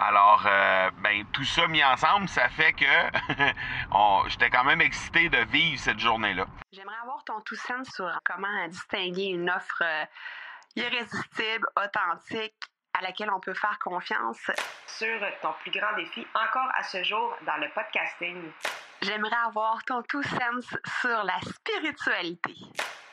Alors, euh, ben, tout ça mis ensemble, ça fait que j'étais quand même excité de vivre cette journée-là. J'aimerais avoir ton tout sens sur comment distinguer une offre euh, irrésistible, authentique, à laquelle on peut faire confiance. Sur ton plus grand défi encore à ce jour dans le podcasting. J'aimerais avoir ton tout sens sur la spiritualité.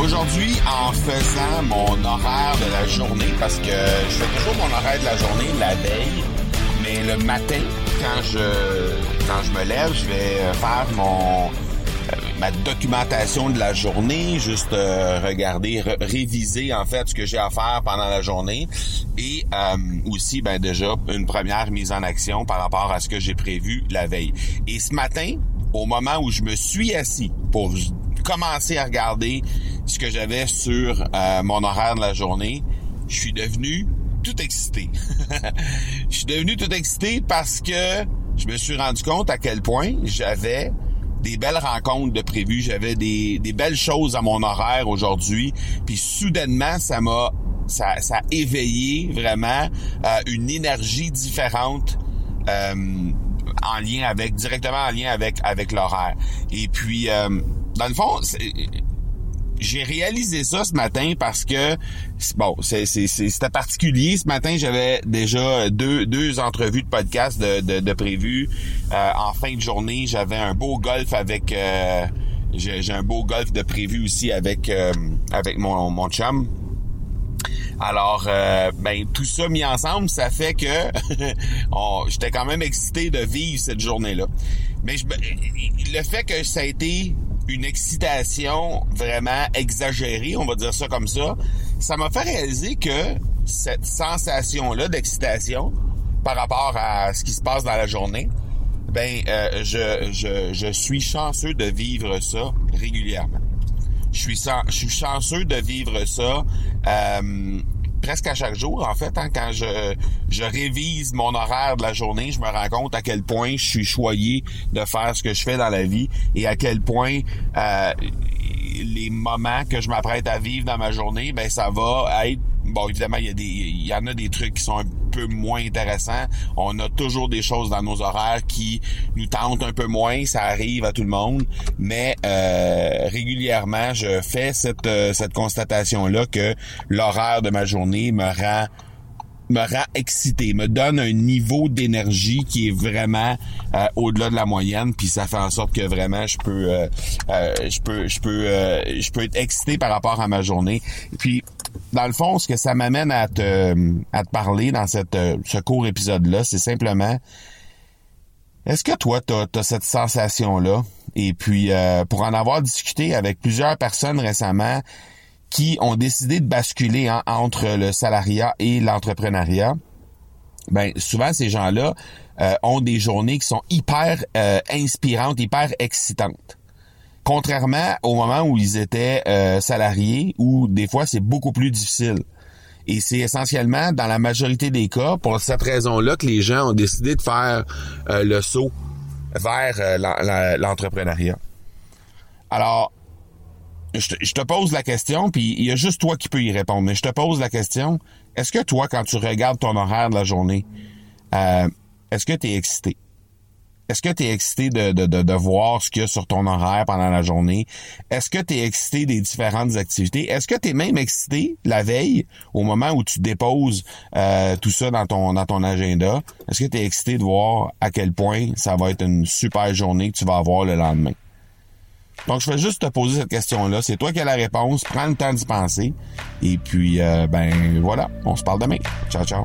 Aujourd'hui, en faisant mon horaire de la journée, parce que je fais toujours mon horaire de la journée la veille, mais le matin, quand je quand je me lève, je vais faire mon euh, ma documentation de la journée, juste euh, regarder, réviser en fait ce que j'ai à faire pendant la journée et euh, aussi ben déjà une première mise en action par rapport à ce que j'ai prévu la veille. Et ce matin, au moment où je me suis assis pour commencer à regarder que j'avais sur euh, mon horaire de la journée, je suis devenu tout excité. je suis devenu tout excité parce que je me suis rendu compte à quel point j'avais des belles rencontres de prévues, j'avais des, des belles choses à mon horaire aujourd'hui, puis soudainement ça m'a ça, ça a éveillé vraiment euh, une énergie différente euh, en lien avec directement en lien avec avec l'horaire. Et puis dans le fond, j'ai réalisé ça ce matin parce que bon, c'était particulier. Ce matin, j'avais déjà deux, deux entrevues de podcast de, de, de prévues. Euh, en fin de journée, j'avais un beau golf avec euh, j'ai un beau golf de prévu aussi avec euh, avec mon, mon chum. Alors, ben tout ça mis ensemble, ça fait que j'étais quand même excité de vivre cette journée-là. Mais je, le fait que ça a été une excitation vraiment exagérée, on va dire ça comme ça, ça m'a fait réaliser que cette sensation-là d'excitation par rapport à ce qui se passe dans la journée, ben euh, je, je, suis chanceux de vivre ça régulièrement. Je suis, je suis chanceux de vivre ça euh, presque à chaque jour, en fait, hein, quand je, je révise mon horaire de la journée, je me rends compte à quel point je suis choyé de faire ce que je fais dans la vie et à quel point euh, les moments que je m'apprête à vivre dans ma journée, ben ça va être bon évidemment il y a des il y en a des trucs qui sont peu moins intéressants. On a toujours des choses dans nos horaires qui nous tentent un peu moins, ça arrive à tout le monde, mais euh, régulièrement je fais cette euh, cette constatation là que l'horaire de ma journée me rend me rend excité, me donne un niveau d'énergie qui est vraiment euh, au-delà de la moyenne, puis ça fait en sorte que vraiment je peux euh, euh, je peux je peux je peux être excité par rapport à ma journée. Puis dans le fond, ce que ça m'amène à te parler dans cette ce court épisode là, c'est simplement est-ce que toi, tu as, cette sensation-là? Et puis, pour en avoir discuté avec plusieurs personnes récemment, qui ont décidé de basculer entre le salariat et l'entrepreneuriat, ben souvent ces gens-là euh, ont des journées qui sont hyper euh, inspirantes, hyper excitantes. Contrairement au moment où ils étaient euh, salariés, où des fois c'est beaucoup plus difficile. Et c'est essentiellement, dans la majorité des cas, pour cette raison-là que les gens ont décidé de faire le saut vers l'entrepreneuriat. Alors, je te, pose la question, puis il y a juste toi qui peux y répondre, mais je te pose la question, est-ce que toi, quand tu regardes ton horaire de la journée, euh, est-ce que tu es excité? Est-ce que tu es excité de, de, de, voir ce qu'il y a sur ton horaire pendant la journée? Est-ce que tu es excité des différentes activités? Est-ce que tu es même excité la veille, au moment où tu déposes euh, tout ça dans ton, dans ton agenda? Est-ce que tu es excité de voir à quel point ça va être une super journée que tu vas avoir le lendemain? Donc, je vais juste te poser cette question-là. C'est toi qui as la réponse. Prends le temps d'y penser. Et puis, euh, ben voilà, on se parle demain. Ciao, ciao.